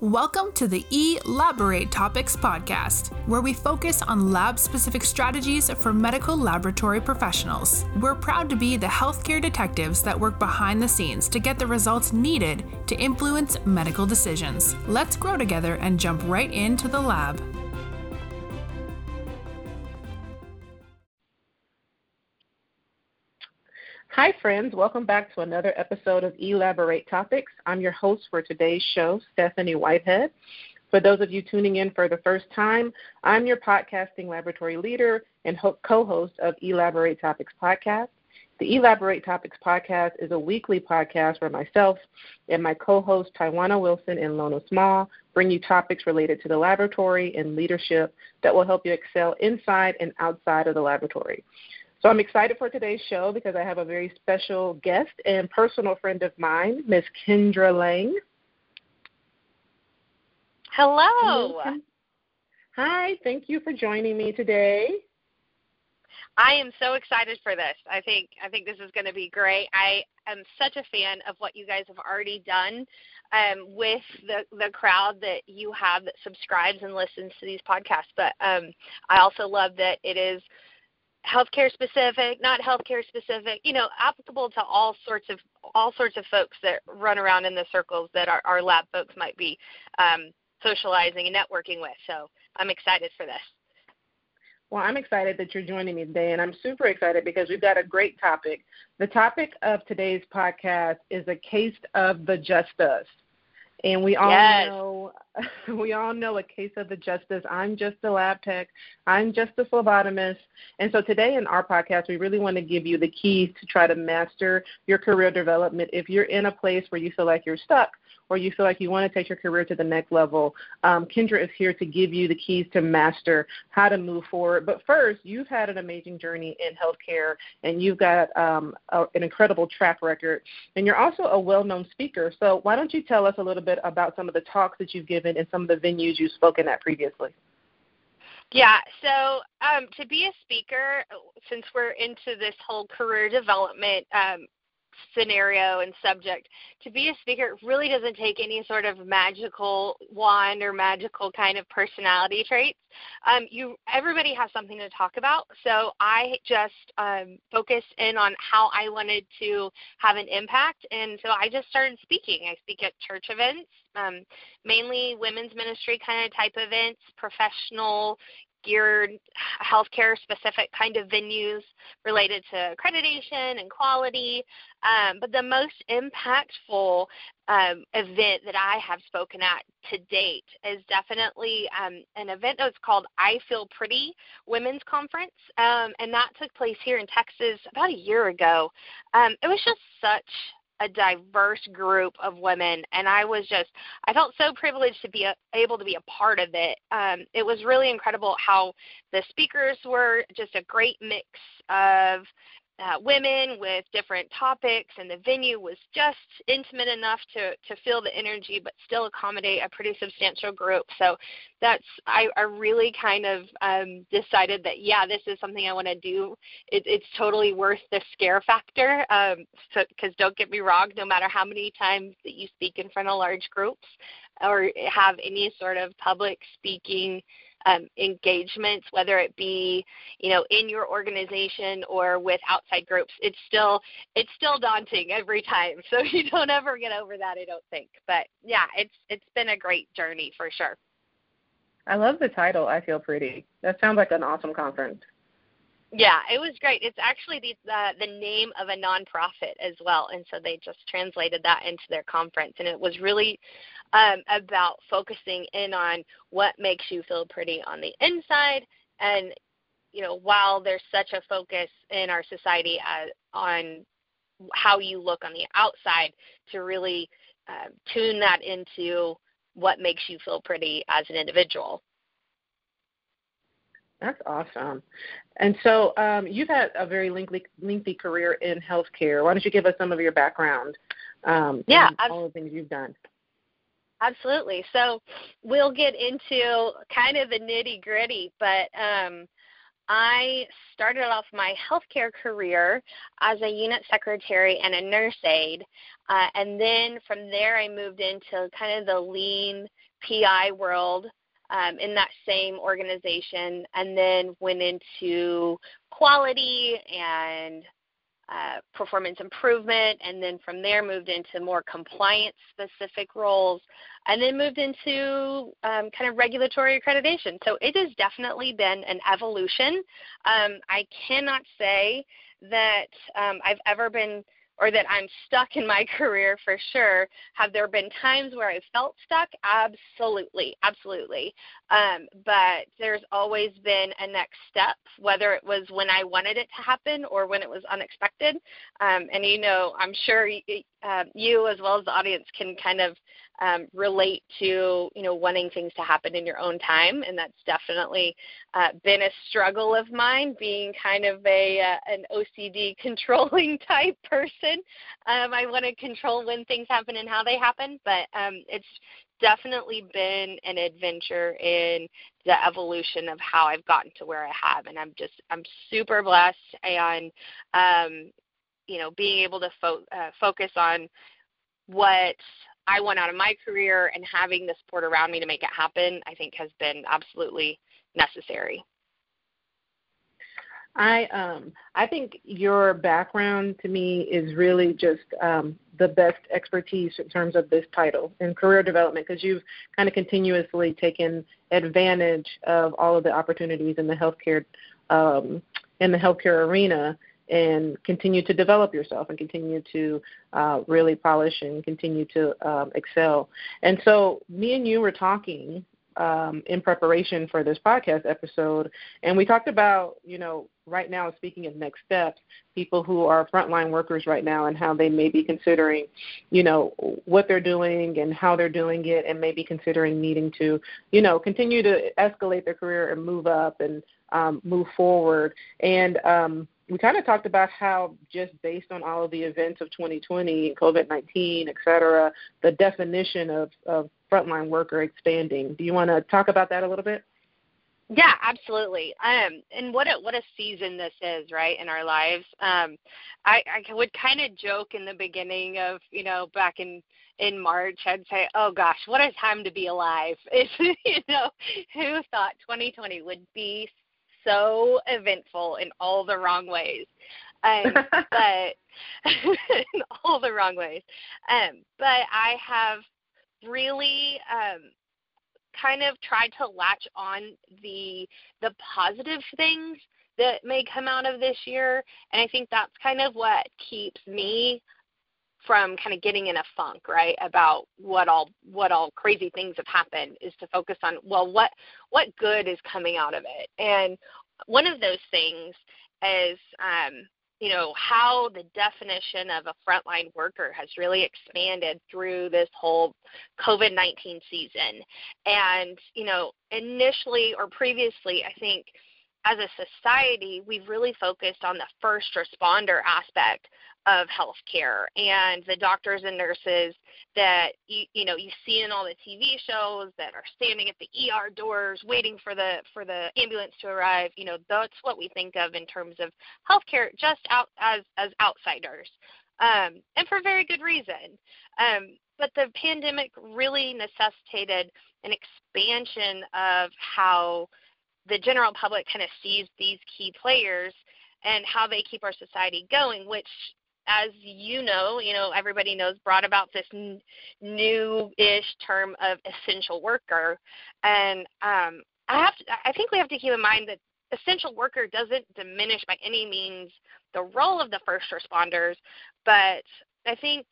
Welcome to the Elaborate Topics podcast, where we focus on lab specific strategies for medical laboratory professionals. We're proud to be the healthcare detectives that work behind the scenes to get the results needed to influence medical decisions. Let's grow together and jump right into the lab. Hi, friends. Welcome back to another episode of Elaborate Topics. I'm your host for today's show, Stephanie Whitehead. For those of you tuning in for the first time, I'm your podcasting laboratory leader and co host of Elaborate Topics podcast. The Elaborate Topics podcast is a weekly podcast where myself and my co host, Taiwana Wilson and Lona Small, bring you topics related to the laboratory and leadership that will help you excel inside and outside of the laboratory. So I'm excited for today's show because I have a very special guest and personal friend of mine, Miss Kendra Lange. Hello. Hi, thank you for joining me today. I am so excited for this. I think I think this is going to be great. I am such a fan of what you guys have already done um, with the the crowd that you have that subscribes and listens to these podcasts. But um, I also love that it is healthcare specific, not healthcare specific, you know, applicable to all sorts of all sorts of folks that run around in the circles that our, our lab folks might be um, socializing and networking with. So I'm excited for this. Well, I'm excited that you're joining me today, and I'm super excited because we've got a great topic. The topic of today's podcast is a case of the just us. And we all yes. know we all know a case of the justice. I'm just a lab tech. I'm just a phlebotomist. And so today in our podcast, we really want to give you the keys to try to master your career development. If you're in a place where you feel like you're stuck, or you feel like you want to take your career to the next level, um, Kendra is here to give you the keys to master how to move forward. But first, you've had an amazing journey in healthcare, and you've got um, a, an incredible track record, and you're also a well-known speaker. So why don't you tell us a little bit about some of the talks that you've given and some of the venues you've spoken at previously? Yeah, so um, to be a speaker, since we're into this whole career development um, scenario and subject. To be a speaker really doesn't take any sort of magical wand or magical kind of personality traits. Um, you everybody has something to talk about, so I just um, focused in on how I wanted to have an impact, and so I just started speaking. I speak at church events, um, mainly women's ministry kind of type events, professional geared healthcare specific kind of venues related to accreditation and quality. Um, but the most impactful um, event that I have spoken at to date is definitely um, an event that's called I Feel Pretty Women's Conference. Um, and that took place here in Texas about a year ago. Um, it was just such a diverse group of women and i was just i felt so privileged to be a, able to be a part of it. Um, it was really incredible how the speakers were just a great mix of uh, women with different topics, and the venue was just intimate enough to to feel the energy, but still accommodate a pretty substantial group. So that's I, I really kind of um, decided that yeah, this is something I want to do. It, it's totally worth the scare factor. Um, because don't get me wrong, no matter how many times that you speak in front of large groups or have any sort of public speaking um, engagements, whether it be you know in your organization or with outside groups, it's still it's still daunting every time. So you don't ever get over that, I don't think. But yeah, it's it's been a great journey for sure. I love the title. I feel pretty. That sounds like an awesome conference. Yeah, it was great. It's actually the uh, the name of a nonprofit as well, and so they just translated that into their conference, and it was really um, about focusing in on what makes you feel pretty on the inside, and you know, while there's such a focus in our society as, uh, on how you look on the outside, to really uh, tune that into what makes you feel pretty as an individual. That's awesome. And so um, you've had a very lengthy, lengthy career in healthcare. Why don't you give us some of your background? Um, yeah, all the things you've done. Absolutely. So we'll get into kind of the nitty gritty, but um, I started off my healthcare career as a unit secretary and a nurse aide. Uh, and then from there, I moved into kind of the lean PI world um, in that same organization, and then went into quality and uh, performance improvement, and then from there moved into more compliance specific roles, and then moved into um, kind of regulatory accreditation. So it has definitely been an evolution. Um, I cannot say that um, I've ever been or that I'm stuck in my career for sure. Have there been times where I felt stuck? Absolutely, absolutely. Um, but there's always been a next step, whether it was when I wanted it to happen or when it was unexpected. Um, and you know, I'm sure uh, you as well as the audience can kind of um, relate to you know wanting things to happen in your own time, and that's definitely uh, been a struggle of mine, being kind of a uh, an OCD controlling type person. Um, I want to control when things happen and how they happen, but um, it's definitely been an adventure in the evolution of how I've gotten to where I have, and I'm just I'm super blessed and um, you know being able to fo- uh, focus on what I want out of my career and having the support around me to make it happen, I think has been absolutely necessary. I um I think your background to me is really just um the best expertise in terms of this title and career development because you've kind of continuously taken advantage of all of the opportunities in the healthcare um in the healthcare arena and continue to develop yourself and continue to uh, really polish and continue to um, excel. And so, me and you were talking um, in preparation for this podcast episode, and we talked about, you know, right now, speaking of next steps, people who are frontline workers right now and how they may be considering, you know, what they're doing and how they're doing it, and maybe considering needing to, you know, continue to escalate their career and move up and um, move forward. And um, we kind of talked about how just based on all of the events of 2020 and COVID-19, et cetera, the definition of, of frontline worker expanding. Do you want to talk about that a little bit? Yeah, absolutely. Um, and what a what a season this is, right, in our lives. Um, I, I would kind of joke in the beginning of, you know, back in in March, I'd say, "Oh gosh, what a time to be alive!" You know, who thought 2020 would be so eventful in all the wrong ways. Um, but in all the wrong ways. Um, but I have really um, kind of tried to latch on the the positive things that may come out of this year, and I think that's kind of what keeps me from kind of getting in a funk right about what all what all crazy things have happened is to focus on well what what good is coming out of it and one of those things is um, you know how the definition of a frontline worker has really expanded through this whole COVID-19 season. And you know, initially or previously, I think as a society, we've really focused on the first responder aspect of healthcare and the doctors and nurses that you you know you see in all the TV shows that are standing at the ER doors waiting for the for the ambulance to arrive. You know that's what we think of in terms of healthcare, just out as as outsiders, um, and for very good reason. Um, but the pandemic really necessitated an expansion of how the general public kind of sees these key players and how they keep our society going, which as you know, you know everybody knows, brought about this n- new-ish term of essential worker, and um, I have to, I think we have to keep in mind that essential worker doesn't diminish by any means the role of the first responders, but I think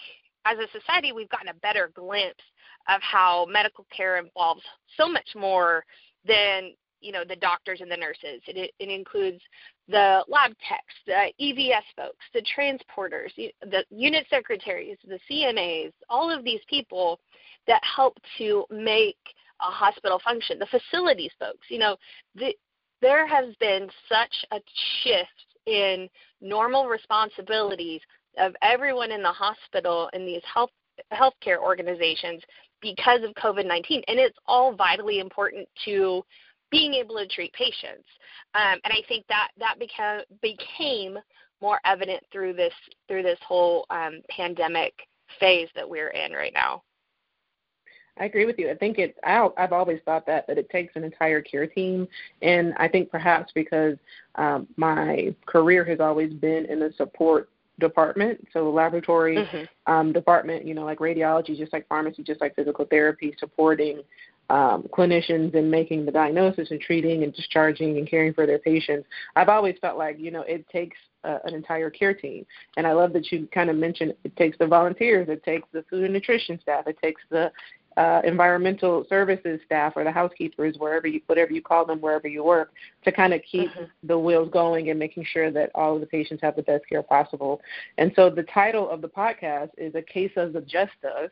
as a society we've gotten a better glimpse of how medical care involves so much more than you know the doctors and the nurses. It, it includes the lab techs, the EVS folks, the transporters, the unit secretaries, the CNAs, all of these people that help to make a hospital function. The facilities folks, you know, the, there has been such a shift in normal responsibilities of everyone in the hospital and these health healthcare organizations because of COVID-19 and it's all vitally important to being able to treat patients. Um, and I think that that became became more evident through this through this whole um, pandemic phase that we're in right now. I agree with you. I think it. I, I've always thought that that it takes an entire care team, and I think perhaps because um, my career has always been in the support department, so the laboratory mm-hmm. um, department, you know, like radiology, just like pharmacy, just like physical therapy, supporting um, clinicians in making the diagnosis and treating and discharging and caring for their patients. I've always felt like you know it takes uh, an entire care team, and I love that you kind of mentioned it takes the volunteers, it takes the food and nutrition staff, it takes the uh, environmental services staff or the housekeepers, wherever you, whatever you call them, wherever you work, to kind of keep mm-hmm. the wheels going and making sure that all of the patients have the best care possible. And so the title of the podcast is A Case of the Just Us,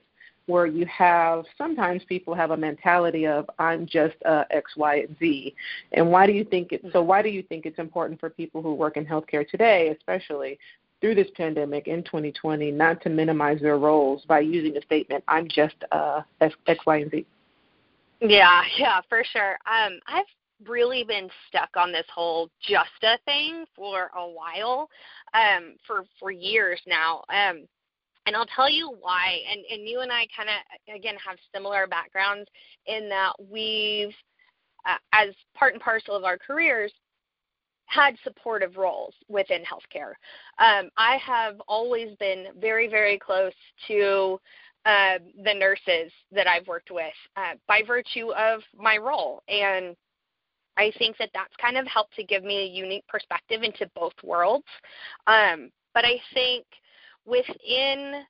where you have sometimes people have a mentality of I'm just uh, X, Y, and Z. And why do you think it? So why do you think it's important for people who work in healthcare today, especially, through this pandemic in 2020 not to minimize their roles by using the statement, I'm just uh, X, Y, and Z. Yeah, yeah, for sure. Um, I've really been stuck on this whole just a thing for a while, um, for for years now. Um, and I'll tell you why. And and you and I kind of again have similar backgrounds in that we've, uh, as part and parcel of our careers, had supportive roles within healthcare. Um, I have always been very, very close to uh, the nurses that I've worked with uh, by virtue of my role. And I think that that's kind of helped to give me a unique perspective into both worlds. Um, but I think within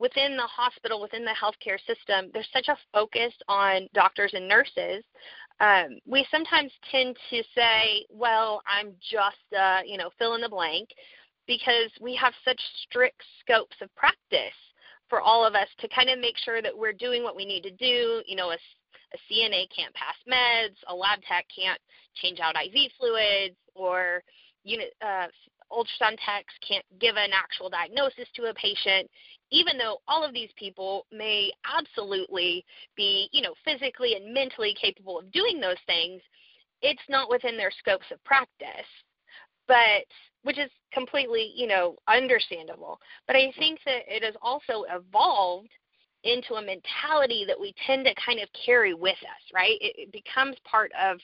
within the hospital, within the healthcare system, there's such a focus on doctors and nurses um, we sometimes tend to say, well, I'm just, uh, you know, fill in the blank, because we have such strict scopes of practice for all of us to kind of make sure that we're doing what we need to do. You know, a, a CNA can't pass meds, a lab tech can't change out IV fluids, or unit uh, ultrasound techs can't give an actual diagnosis to a patient even though all of these people may absolutely be, you know, physically and mentally capable of doing those things, it's not within their scopes of practice. But which is completely, you know, understandable. But I think that it has also evolved into a mentality that we tend to kind of carry with us, right? It, it becomes part of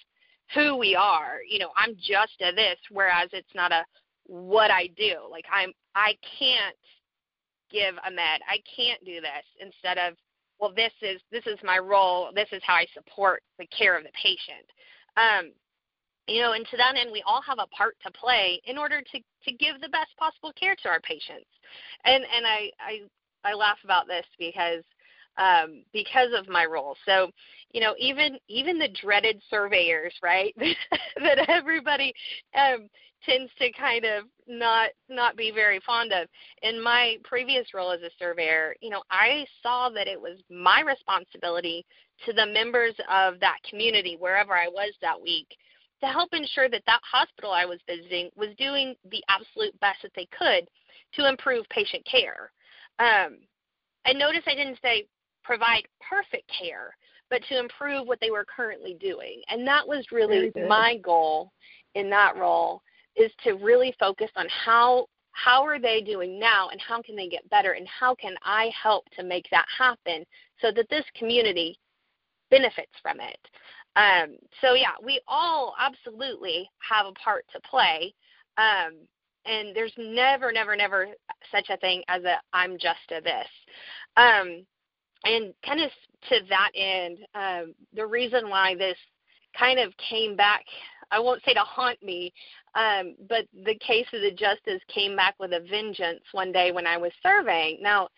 who we are. You know, I'm just a this, whereas it's not a what I do. Like I'm I can't give a med. I can't do this instead of well this is this is my role. This is how I support the care of the patient. Um, you know, and to that end, we all have a part to play in order to to give the best possible care to our patients. And and I I I laugh about this because um, because of my role. So, you know, even even the dreaded surveyors, right? that everybody um, tends to kind of not not be very fond of. In my previous role as a surveyor, you know, I saw that it was my responsibility to the members of that community wherever I was that week to help ensure that that hospital I was visiting was doing the absolute best that they could to improve patient care. Um, I noticed I didn't say provide perfect care, but to improve what they were currently doing. And that was really my goal in that role is to really focus on how how are they doing now and how can they get better and how can I help to make that happen so that this community benefits from it. Um, so yeah, we all absolutely have a part to play. Um, and there's never, never, never such a thing as a I'm just a this. Um, and kind of to that end, um, the reason why this kind of came back I won't say to haunt me, um, but the case of the justice came back with a vengeance one day when I was surveying. Now,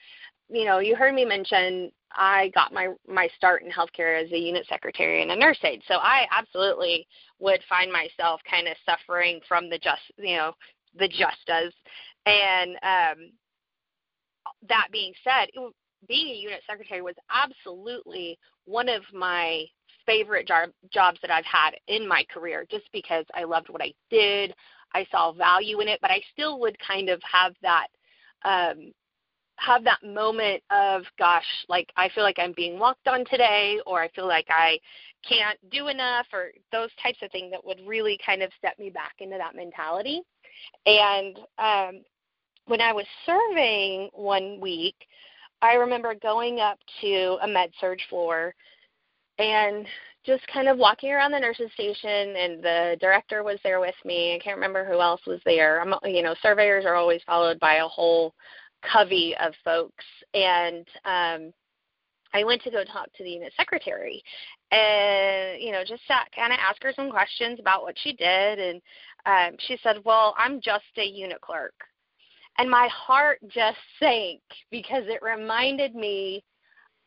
you know, you heard me mention I got my my start in healthcare as a unit secretary and a nurse aide. So I absolutely would find myself kind of suffering from the just, you know, the justas. And um, that being said, it, being a unit secretary was absolutely one of my favorite job, jobs that I've had in my career just because I loved what I did. I saw value in it, but I still would kind of have that um, have that moment of gosh like i feel like i'm being walked on today or i feel like i can't do enough or those types of things that would really kind of step me back into that mentality and um when i was surveying one week i remember going up to a med surg floor and just kind of walking around the nurses station and the director was there with me. I can't remember who else was there. I'm you know surveyors are always followed by a whole covey of folks. And um I went to go talk to the unit secretary and you know just sat kind of ask her some questions about what she did. And um she said well i'm just a unit clerk. And my heart just sank because it reminded me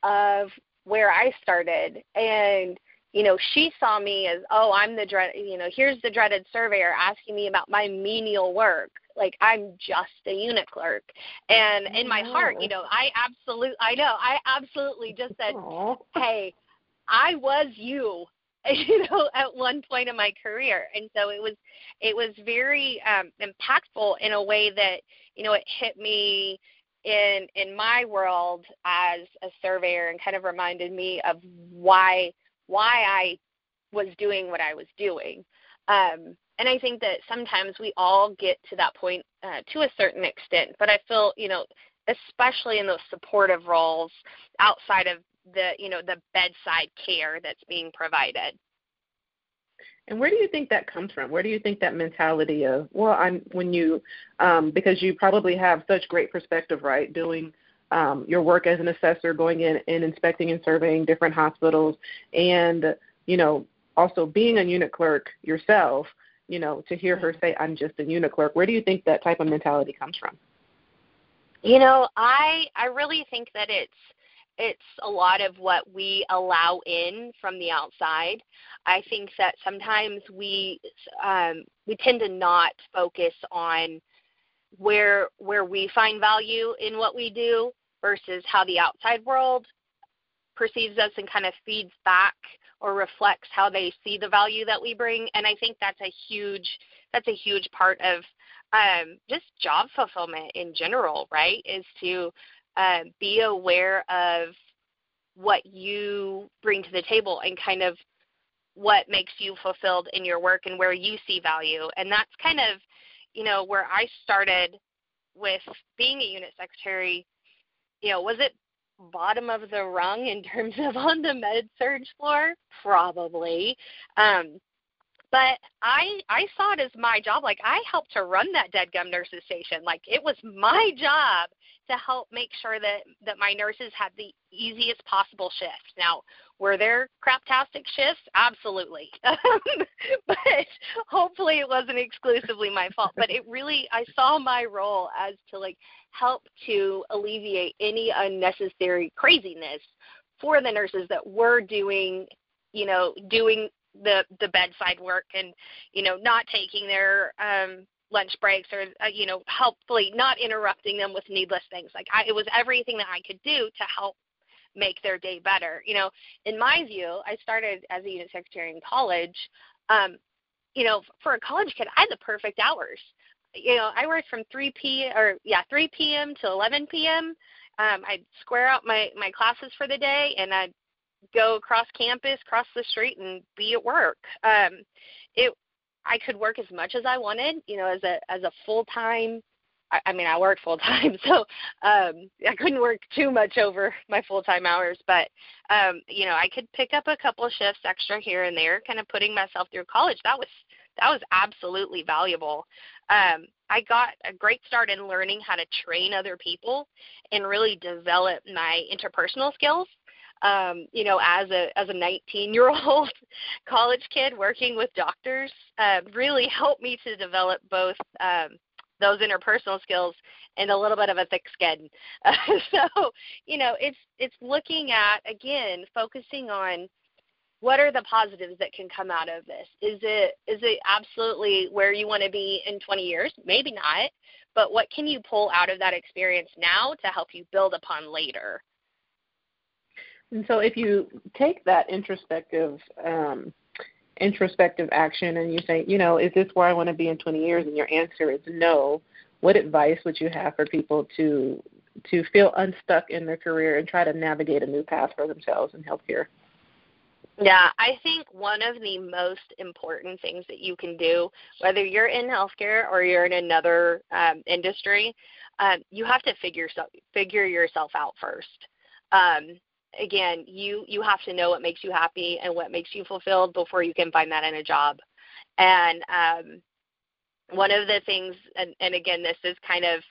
of where i started. And you know she saw me as oh i'm the dread you know here's the dreaded surveyor asking me about my menial work. Like i'm just a unit clerk. And in my heart you know i absolutely i know i absolutely just said Aww. hey i was you you know at one point in my career. And so it was it was very um impactful in a way that you know it hit me in in my world as a surveyor and kind of reminded me of why why I was doing what I was doing. Um, and I think that sometimes we all get to that point uh, to a certain extent, but I feel, you know, especially in those supportive roles outside of the, you know, the bedside care that's being provided. And where do you think that comes from? Where do you think that mentality of, well, I'm when you, um, because you probably have such great perspective, right? Doing um, your work as an assessor, going in and inspecting and surveying different hospitals, and you know, also being a unit clerk yourself you know, to hear her say, I'm just a unit clerk, where do you think that type of mentality comes from? You know, I I really think that it's it's a lot of what we allow in from the outside. I think that sometimes we um, we tend to not focus on where where we find value in what we do versus how the outside world perceives us and kind of feeds back or reflects how they see the value that we bring and i think that's a huge that's a huge part of um, just job fulfillment in general right is to uh, be aware of what you bring to the table and kind of what makes you fulfilled in your work and where you see value and that's kind of you know where i started with being a unit secretary you know was it bottom of the rung in terms of on the med surg floor? Probably. Um, but I I saw it as my job. Like I helped to run that dead gum nurses station. Like it was my job to help make sure that that my nurses had the easiest possible shift. Now, were there craptastic shifts? Absolutely. but hopefully it wasn't exclusively my fault. But it really I saw my role as to like help to alleviate any unnecessary craziness for the nurses that were doing, you know, doing the the bedside work and you know not taking their um lunch breaks or uh, you know helpfully not interrupting them with needless things. Like I, it was everything that i could do to help make their day better. You know in my view i started as a unit secretary in college. Um you know for a college kid i had the perfect hours. You know i worked from 3 p or yeah 3 p.m to 11 p.m um i'd square out my my classes for the day and i'd go across campus, cross the street, and be at work. Um, it I could work as much as I wanted, you know, as a as a full time. I, I mean, I worked full time, so um, I couldn't work too much over my full time hours. But um, you know, I could pick up a couple shifts extra here and there, kind of putting myself through college. That was that was absolutely valuable. Um, I got a great start in learning how to train other people and really develop my interpersonal skills um, you know, as a as a 19 year old college kid working with doctors, uh, really helped me to develop both um, those interpersonal skills and a little bit of a thick skin. Uh, so, you know, it's it's looking at again focusing on what are the positives that can come out of this? Is it is it absolutely where you want to be in 20 years? Maybe not, but what can you pull out of that experience now to help you build upon later? And so if you take that introspective um, introspective action and you say, you know, is this where I want to be in 20 years? And your answer is no. What advice would you have for people to to feel unstuck in their career and try to navigate a new path for themselves in healthcare? Yeah, I think one of the most important things that you can do, whether you're in healthcare or you're in another um, industry, um, you have to figure figure yourself out first. Um, again, you you have to know what makes you happy and what makes you fulfilled before you can find that in a job. And um, one of the things, and, and again, this is kind of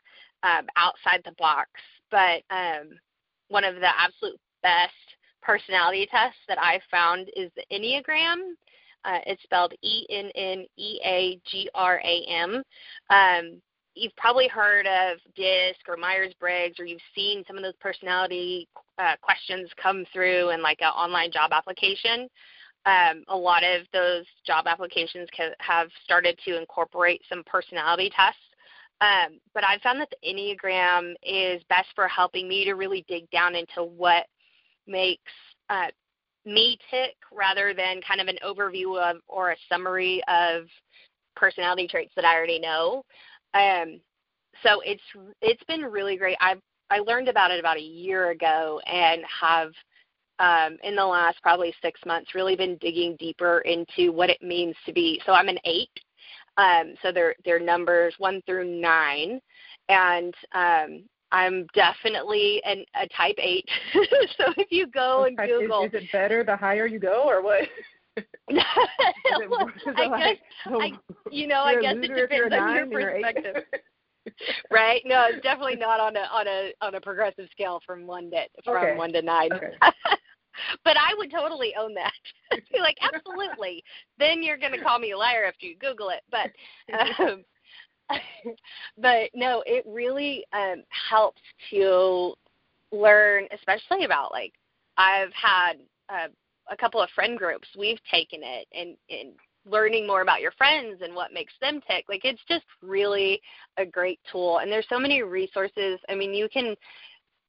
um, outside the box, but um, one of the absolute best personality test that I found is the Enneagram. Uh, it's spelled E N N E A G R A M. Um, you've probably heard of DISC or Myers Briggs, or you've seen some of those personality uh, questions come through in like an online job application. Um, a lot of those job applications ca- have started to incorporate some personality tests. Um, but I've found that the Enneagram is best for helping me to really dig down into what makes uh, me tick rather than kind of an overview of or a summary of personality traits that I already know. Um, so it's it's been really great. I've I learned about it about a year ago and have um, in the last probably six months really been digging deeper into what it means to be. So I'm an eight. Um, so they're they're numbers one through nine, and um, I'm definitely an, a type eight. so if you go and Google, is, is, it better the higher you go, or what? well, I guess, I, you know, I guess it depends on your perspective. right? No, it's definitely not on a on a on a progressive scale from one to from okay. one to nine. Okay. but I would totally own that. Be like, absolutely. then you're going to call me a liar after you Google it. But um, but no, it really um, helps to learn, especially about like I've had uh, a couple of friend groups. We've taken it and and learning more about your friends and what makes them tick. Like it's just really a great tool, and there's so many resources. I mean, you can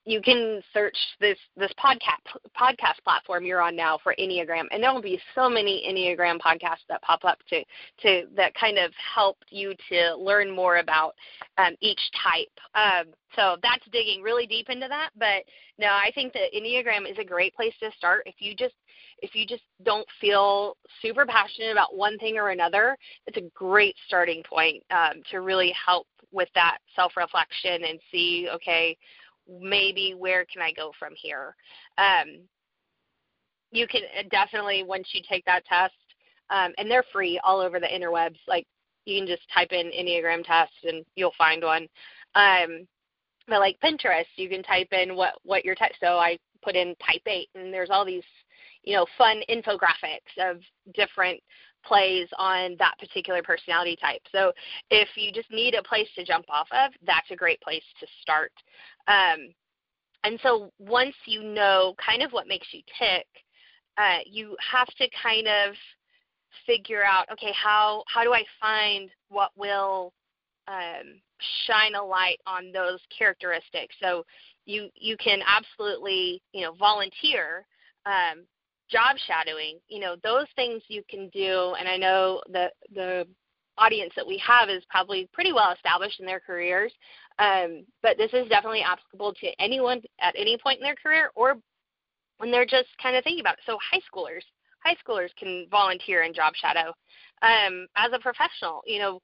you can search this this podcast podcast platform you're on now for Enneagram, and there will be so many Enneagram podcasts that pop up to to that kind of help you to learn more about um, each type. Um, so that's digging really deep into that. But no, I think that Enneagram is a great place to start if you just if you just don't feel super passionate about one thing or another. It's a great starting point um, to really help with that self reflection and see okay maybe where can I go from here? Um, you can uh, definitely once you take that test, um, and they're free all over the interwebs. Like you can just type in Enneagram test and you'll find one. Um, but like Pinterest, you can type in what what your type. So I put in type eight, and there's all these you know fun infographics of different plays on that particular personality type. So if you just need a place to jump off of, that's a great place to start. Um, and so once you know kind of what makes you tick, uh, you have to kind of figure out, okay, how how do I find what will um, shine a light on those characteristics? So you you can absolutely you know volunteer um, job shadowing, you know, those things you can do. And I know that the audience that we have is probably pretty well established in their careers. Um, but this is definitely applicable to anyone at any point in their career or when they're just kind of thinking about it. So high schoolers, high schoolers can volunteer and job shadow. Um, as a professional, you know,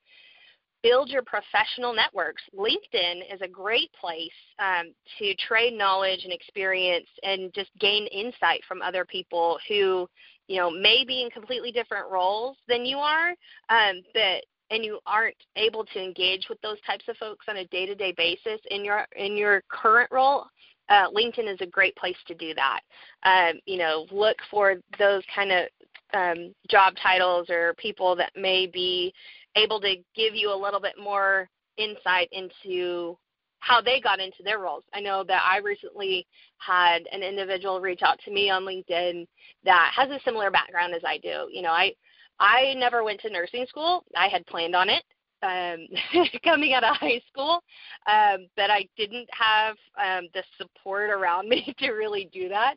build your professional networks. LinkedIn is a great place um, to trade knowledge and experience and just gain insight from other people who, you know, may be in completely different roles than you are, um, but and you aren't able to engage with those types of folks on a day-to-day basis in your in your current role. Uh, LinkedIn is a great place to do that. Um, you know, look for those kind of um, job titles or people that may be able to give you a little bit more insight into how they got into their roles. I know that I recently had an individual reach out to me on LinkedIn that has a similar background as I do. You know, I I never went to nursing school. I had planned on it um, coming out of high school, um, but I didn't have um, the support around me to really do that.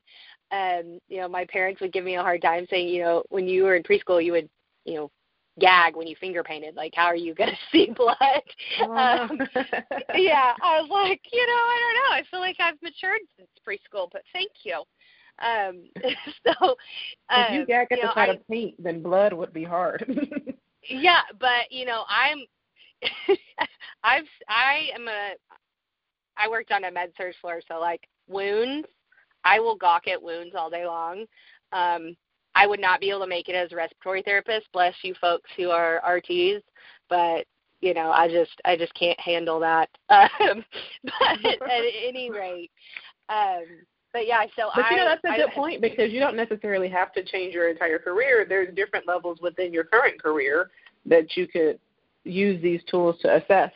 And you know, my parents would give me a hard time saying, you know, when you were in preschool, you would, you know, gag when you finger painted. Like, how are you going to see blood? Oh, um, yeah, I was like, you know, I don't know. I feel like I've matured since preschool, but thank you. Um, so, if you um, gag at you the sight of paint, then blood would be hard. yeah, but you know, I'm, I've, I am a, I worked on a med surg floor, so like wounds, I will gawk at wounds all day long. Um, I would not be able to make it as a respiratory therapist. Bless you folks who are RTs, but you know, I just I just can't handle that. Um, but at any rate, um, but yeah, so but I. you know that's a I, good point because you don't necessarily have to change your entire career. There's different levels within your current career that you could use these tools to assess.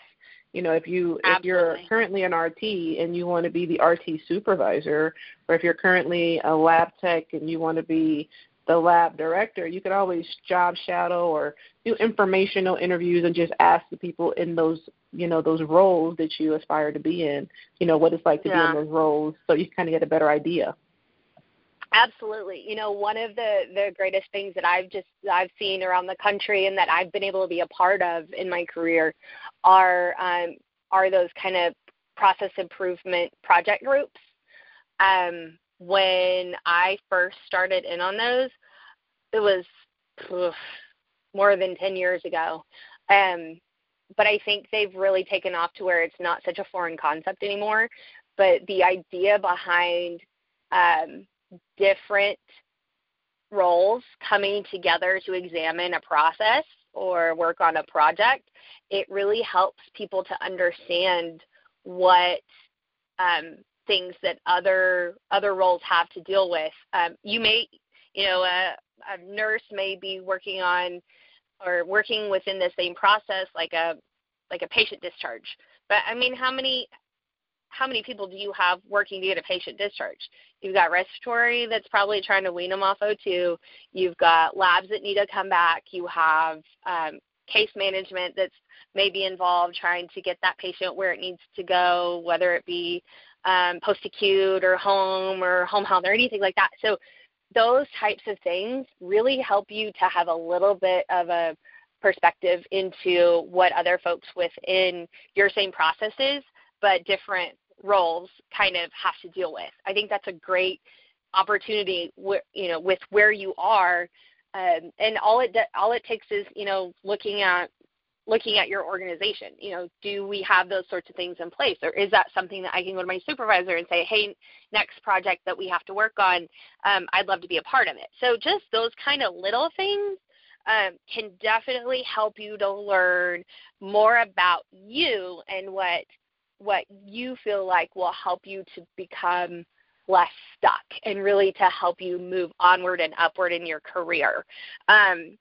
You know, if you Absolutely. if you're currently an RT and you want to be the RT supervisor, or if you're currently a lab tech and you want to be the lab director, you could always job shadow or do informational interviews and just ask the people in those, you know, those roles that you aspire to be in, you know, what it's like to Yeah. be in those roles so you kind of get a better idea. Absolutely. You know, one of the the greatest things that I've just I've seen around the country and that I've been able to be a part of in my career are um, are those kind of process improvement project groups. Um, when I first started in on those, it was more than ten years ago. Um, but I think they've really taken off to where it's not such a foreign concept anymore. But the idea behind um, different roles coming together to examine a process or work on a project, it really helps people to understand what um, things that other other roles have to deal with. Um, you may, you know, a, a nurse may be working on or working within the same process like a like a patient discharge. But I mean, how many how many people do you have working to get a patient discharged? You've got respiratory that's probably trying to wean them off O2. You've got labs that need to come back. You have um, case management that's maybe involved trying to get that patient where it needs to go, whether it be um, post acute or home or home health or anything like that. So those types of things really help you to have a little bit of a perspective into what other folks within your same processes but different roles kind of have to deal with. I think that's a great opportunity, you know, with where you are, um, and all it all it takes is you know looking at looking at your organization. You know, do we have those sorts of things in place, or is that something that I can go to my supervisor and say, hey, next project that we have to work on, um, I'd love to be a part of it. So just those kind of little things um, can definitely help you to learn more about you and what what you feel like will help you to become less stuck and really to help you move onward and upward in your career. Um,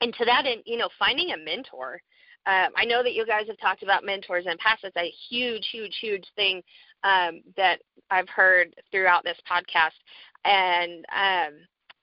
and to that end, you know, finding a mentor. Um, I know that you guys have talked about mentors in the past. It's a huge, huge, huge thing um, that I've heard throughout this podcast. And um,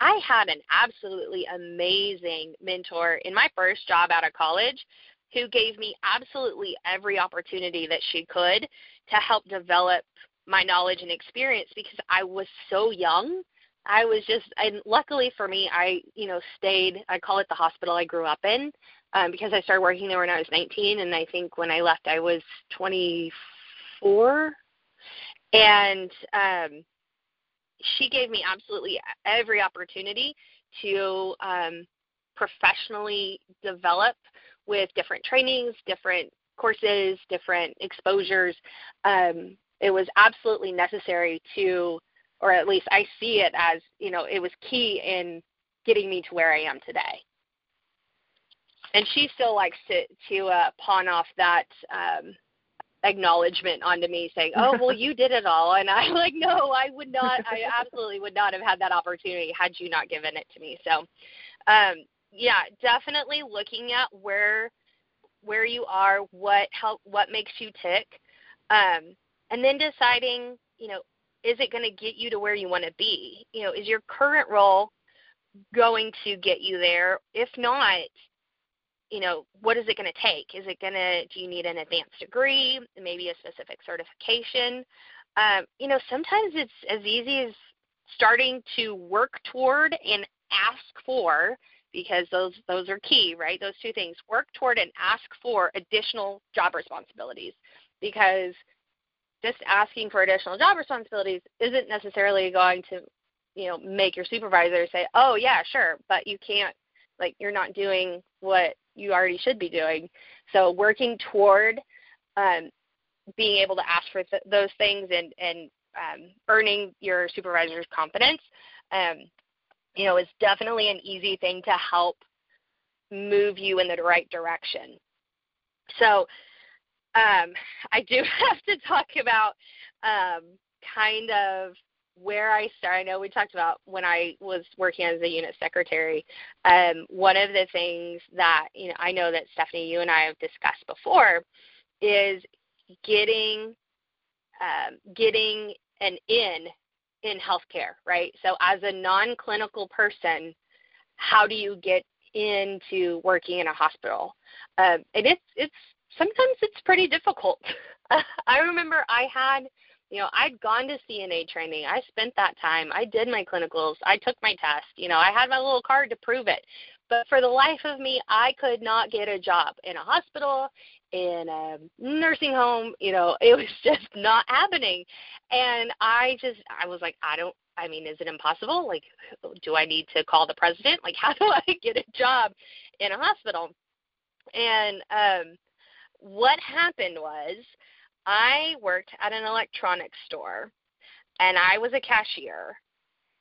I had an absolutely amazing mentor in my first job out of college who gave me absolutely every opportunity that she could to help develop my knowledge and experience because I was so young. I was just, and luckily for me, I, you know, stayed, I call it the hospital I grew up in um, because I started working there when I was 19. And I think when I left, I was 24. And um, she gave me absolutely every opportunity to um, professionally develop with different trainings, different courses, different exposures. Um, it was absolutely necessary to, or at least I see it as, you know, it was key in getting me to where I am today. And she still likes to to uh, pawn off that um, acknowledgement onto me, saying, "Oh, well, you did it all," and I'm like, "No, I would not. I absolutely would not have had that opportunity had you not given it to me." So, um, yeah, definitely looking at where where you are, what help, what makes you tick, um, and then deciding, you know, is it going to get you to where you want to be? You know, is your current role going to get you there? If not, you know, what is it going to take? Is it going to, do you need an advanced degree, maybe a specific certification? Um, you know, sometimes it's as easy as starting to work toward and ask for because those those are key, right? Those two things. Work toward and ask for additional job responsibilities because just asking for additional job responsibilities isn't necessarily going to, you know, make your supervisor say, "Oh, yeah, sure," but you can't like you're not doing what you already should be doing. So working toward um, being able to ask for th- those things and and um, earning your supervisor's confidence, um, you know, is definitely an easy thing to help move you in the right direction. So um, I do have to talk about um, kind of where I started. I know we talked about when I was working as a unit secretary. Um, one of the things that you know I know that Stephanie, you and I have discussed before, is getting um, getting an in in healthcare, right? So as a non-clinical person, how do you get into working in a hospital? Um, and it's it's sometimes it's pretty difficult. I remember I had, you know, I'd gone to CNA training. I spent that time. I did my clinicals. I took my test. You know, I had my little card to prove it. But for the life of me, I could not get a job in a hospital, in a nursing home. You know, it was just not happening. And I just, I was like, I don't, I mean, is it impossible? Like, do I need to call the president? Like, how do I get a job in a hospital? And um, what happened was I worked at an electronics store and I was a cashier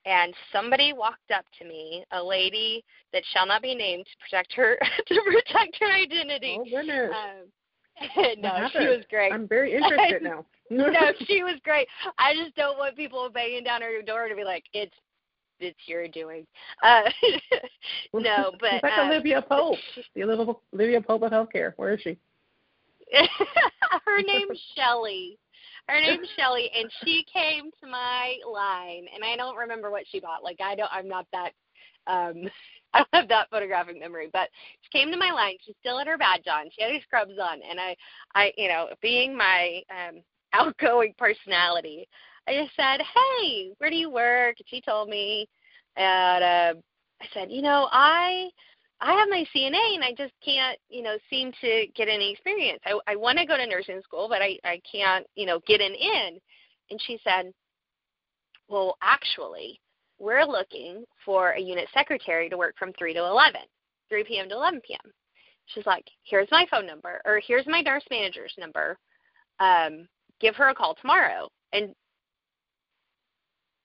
and somebody walked up to me, a lady that shall not be named to protect her to protect her identity. Oh goodness. Um, no, she was great. I'm very interested now. no, she was great. I just don't want people banging down her door to be like, "It's it's your doing." Uh, no, but like um, Olivia Pope, the Olivia Pope of healthcare. Where is she? her name's Shelly. Her name's Shelly, and she came to my line, and I don't remember what she bought. Like I don't, I'm not that. um I don't have that photographic memory, but she came to my line. She's still had her badge on. She had her scrubs on, and I, I, you know, being my um outgoing personality, I just said, "Hey, where do you work?" And she told me, and uh, I said, "You know, I I have my CNA and I just can't, you know, seem to get any experience. I, I want to go to nursing school, but I, I can't, you know, get an in. And she said, well, actually, we're looking for a unit secretary to work from 3 to 11, 3 p.m. to 11 p.m. She's like, here's my phone number, or here's my nurse manager's number. Um, give her a call tomorrow. And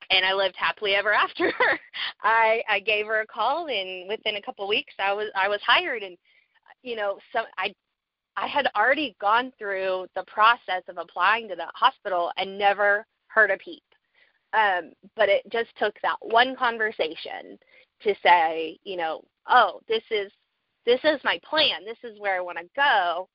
and I lived happily ever after. I I gave her a call, and within a couple of weeks, I was I was hired, and you know, so I I had already gone through the process of applying to the hospital and never heard a peep. Um, but it just took that one conversation to say, you know, oh, this is this is my plan. This is where I want to go.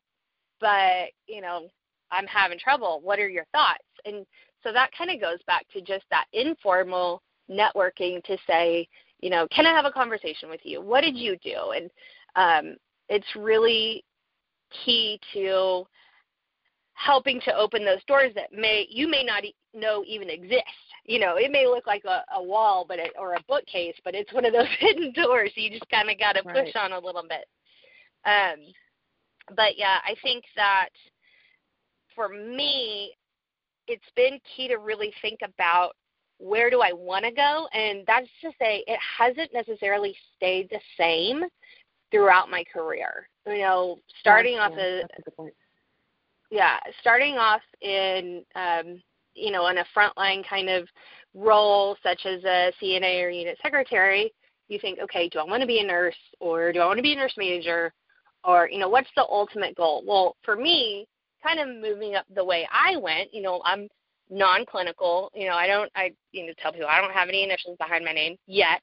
But you know, I'm having trouble. What are your thoughts? And so that kind of goes back to just that informal networking to say, you know, can I have a conversation with you? What did you do? And um, it's really key to helping to open those doors that may you may not know even exist. You know, it may look like a, a wall, but it, or a bookcase, but it's one of those hidden doors. You just kind of got to right. push on a little bit. Um, but yeah, I think that for me, it's been key to really think about where do I want to go? And that's to say, it hasn't necessarily stayed the same throughout my career. You know, starting yeah, off yeah, as yeah, starting off in um, you know in a frontline kind of role such as a CNA or unit secretary, you think, okay, do I want to be a nurse or do I want to be a nurse manager, or you know, what's the ultimate goal? Well, for me, kind of moving up the way I went. You know, I'm non-clinical. You know, I don't. I you know tell people I don't have any initials behind my name yet.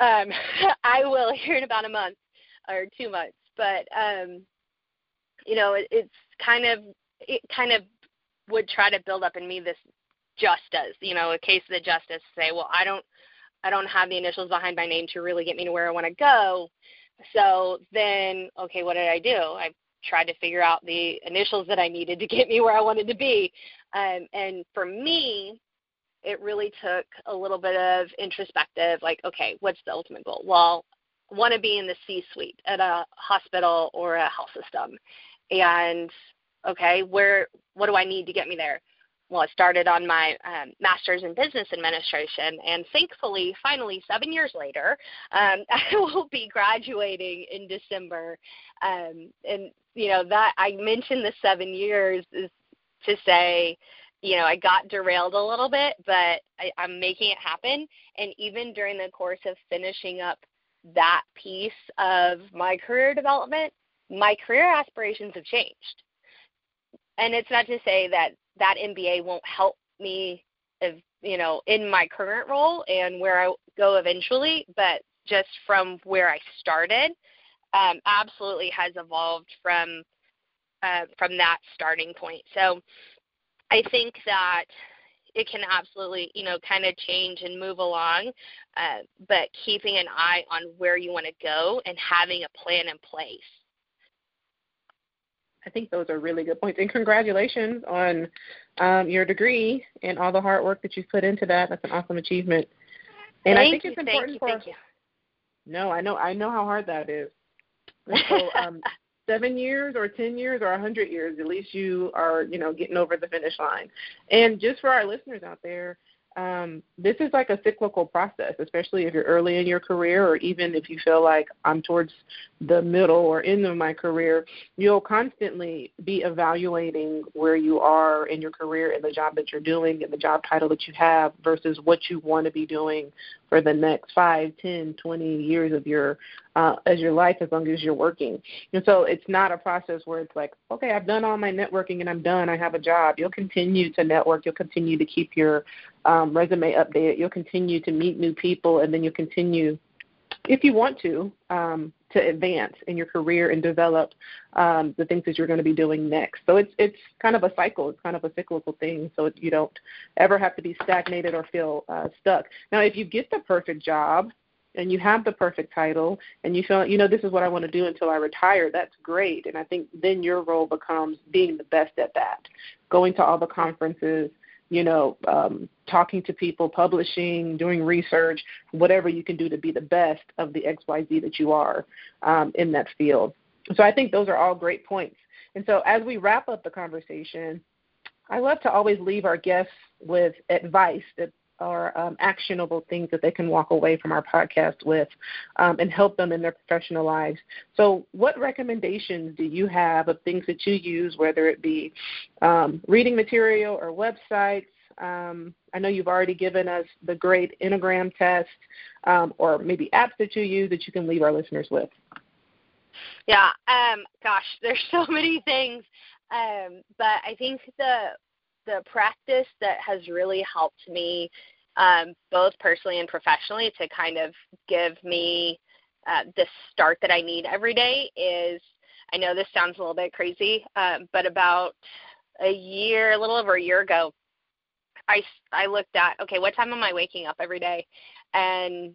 Um, I will here in about a month or two months. But um, you know, it, it's kind of it kind of would try to build up in me this just a's. You know, a case of the just a's. Say, well, I don't. I don't have the initials behind my name to really get me to where I want to go. So then, okay, what did I do? I tried to figure out the initials that I needed to get me where I wanted to be. Um, and for me, it really took a little bit of introspective, like, okay, what's the ultimate goal? Well, I want to be in the C-suite at a hospital or a health system, and okay, where what do I need to get me there? Well, I started on my um, master's in business administration, and thankfully, finally, seven years later, um, I will be graduating in December. Um, and you know that I mentioned the seven years is to say, you know, I got derailed a little bit, but I, I'm making it happen. And even during the course of finishing up that piece of my career development, my career aspirations have changed. And it's not to say that that MBA won't help me, if, you know, in my current role and where I go eventually, but just from where I started, um, absolutely has evolved from uh, from that starting point. So I think that it can absolutely, you know, kind of change and move along, uh, but keeping an eye on where you want to go and having a plan in place. I think those are really good points. And congratulations on um, your degree and all the hard work that you've put into that. That's an awesome achievement. And thank I think you, it's important you, for thank you. No, I know I know how hard that is. so um, seven years or ten years or a hundred years, at least you are, you know, getting over the finish line. And just for our listeners out there, um, this is like a cyclical process, especially if you're early in your career or even if you feel like I'm towards the middle or end of my career, you'll constantly be evaluating where you are in your career and the job that you're doing and the job title that you have versus what you want to be doing for the next five, ten, twenty years of your uh, as your life as long as you're working. And so it's not a process where it's like, okay, I've done all my networking and I'm done. I have a job. You'll continue to network. You'll continue to keep your um, resume updated. You'll continue to meet new people, and then you'll continue, if you want to, um, to advance in your career and develop um, the things that you're going to be doing next. So it's it's kind of a cycle. It's kind of a cyclical thing. So you don't ever have to be stagnated or feel uh, stuck. Now, if you get the perfect job and you have the perfect title and you feel you know this is what I want to do until I retire, that's great. And I think then your role becomes being the best at that, going to all the conferences, you know, um, talking to people, publishing, doing research, whatever you can do to be the best of the XYZ that you are um, in that field. So I think those are all great points. And so as we wrap up the conversation, I love to always leave our guests with advice that are um, actionable things that they can walk away from our podcast with um, and help them in their professional lives. So, what recommendations do you have of things that you use, whether it be um, reading material or websites? Um, I know you've already given us the great Enneagram test, um, or maybe apps that you use that you can leave our listeners with. Yeah, um, gosh, there's so many things, but I think the the practice that has really helped me um, both personally and professionally to kind of give me uh, the start that I need every day is I know this sounds a little bit crazy, um, but about a year, a little over a year ago, I, I looked at, okay, what time am I waking up every day? And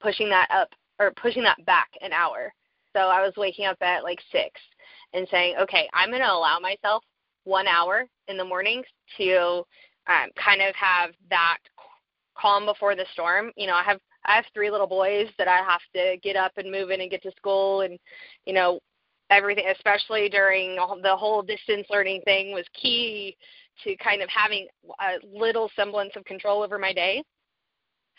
pushing that up or pushing that back an hour. So I was waking up at like six and saying, okay, I'm going to allow myself one hour in the mornings to um, kind of have that calm before the storm. You know, I have I have three little boys that I have to get up and move in and get to school, and you know, everything, especially during the whole distance learning thing, was key to kind of having a little semblance of control over my day.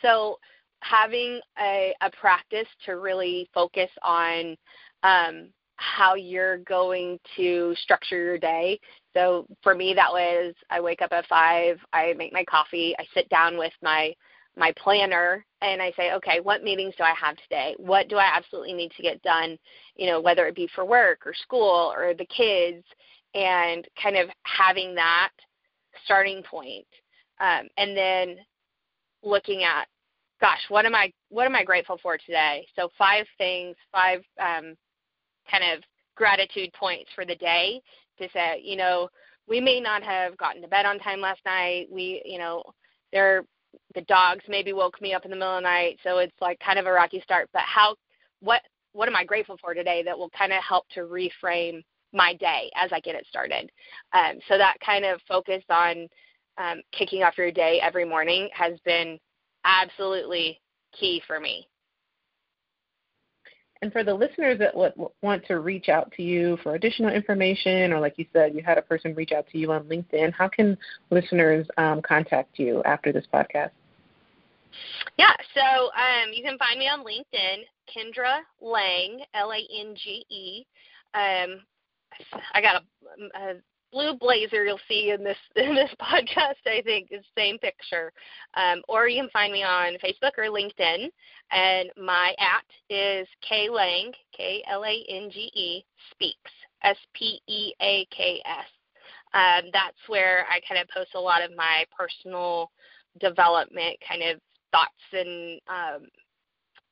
So having a, a practice to really focus on um, how you're going to structure your day. So for me, that was I wake up at five, I make my coffee, I sit down with my my planner and I say, okay, what meetings do I have today? What do I absolutely need to get done? You know, whether it be for work or school or the kids, and kind of having that starting point. Um, and then looking at, gosh, what am I what am I grateful for today? So five things, five um, kind of gratitude points for the day to say, you know, we may not have gotten to bed on time last night. We, you know, there the dogs maybe woke me up in the middle of the night, so it's like kind of a rocky start. But how what what am I grateful for today that will kind of help to reframe my day as I get it started? Um, so that kind of focus on um, kicking off your day every morning has been absolutely key for me. And for the listeners that would want to reach out to you for additional information, or like you said, you had a person reach out to you on LinkedIn, how can listeners um, contact you after this podcast? Yeah, so um, you can find me on LinkedIn, Kendra Lange, L A N G E. Um, I got a, a blue blazer you'll see in this in this podcast. I think is the same picture, um, or you can find me on Facebook or LinkedIn, and my at is K Lange K L A N G E Speaks S P E A K S. Um, that's where I kind of post a lot of my personal development kind of thoughts and um,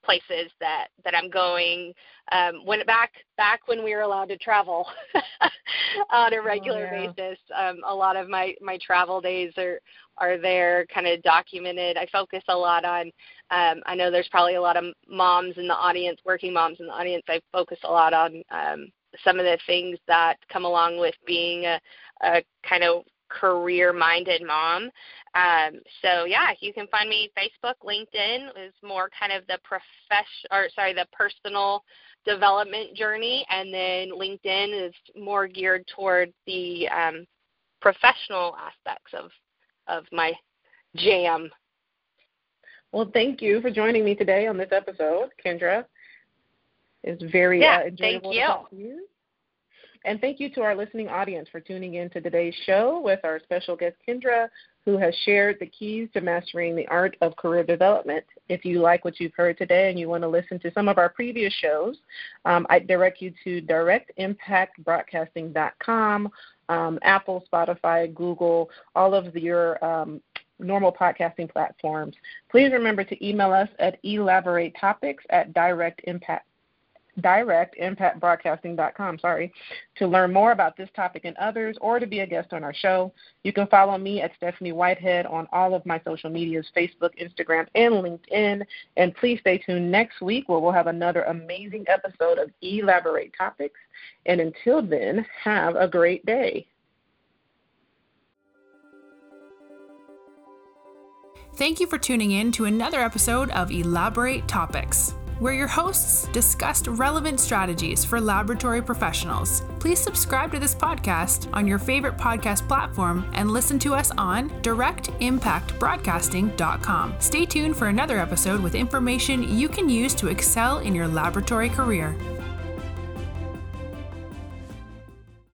places that that I'm going. Um, when back back when we were allowed to travel on a oh, regular oh, yeah. basis, um, a lot of my my travel days are are there, kind of documented. I focus a lot on. Um, I know there's probably a lot of moms in the audience, working moms in the audience. I focus a lot on um, some of the things that come along with being a, a kind of career minded mom. Um, so yeah, you can find me Facebook, LinkedIn is more kind of the profession or sorry, the personal development journey, and then LinkedIn is more geared toward the um, professional aspects of of my jam. Well, thank you for joining me today on this episode, Kendra. It's very yeah, uh, enjoyable thank you. to talk to you. And thank you to our listening audience for tuning in to today's show with our special guest, Kendra, who has shared the keys to mastering the art of career development. If you like what you've heard today and you want to listen to some of our previous shows, um, I direct you to directimpactbroadcasting.com, um, Apple, Spotify, Google, all of your um, normal podcasting platforms. Please remember to email us at elaboratetopics at directimpact directimpactbroadcasting.com, sorry, to learn more about this topic and others or to be a guest on our show. You can follow me at Stephanie Whitehead on all of my social medias, Facebook, Instagram, and LinkedIn. And please stay tuned next week where we'll have another amazing episode of Elaborate Topics. And until then, have a great day. Thank you for tuning in to another episode of Elaborate Topics where your hosts discussed relevant strategies for laboratory professionals. Please subscribe to this podcast on your favorite podcast platform and listen to us on directimpactbroadcasting.com. Stay tuned for another episode with information you can use to excel in your laboratory career.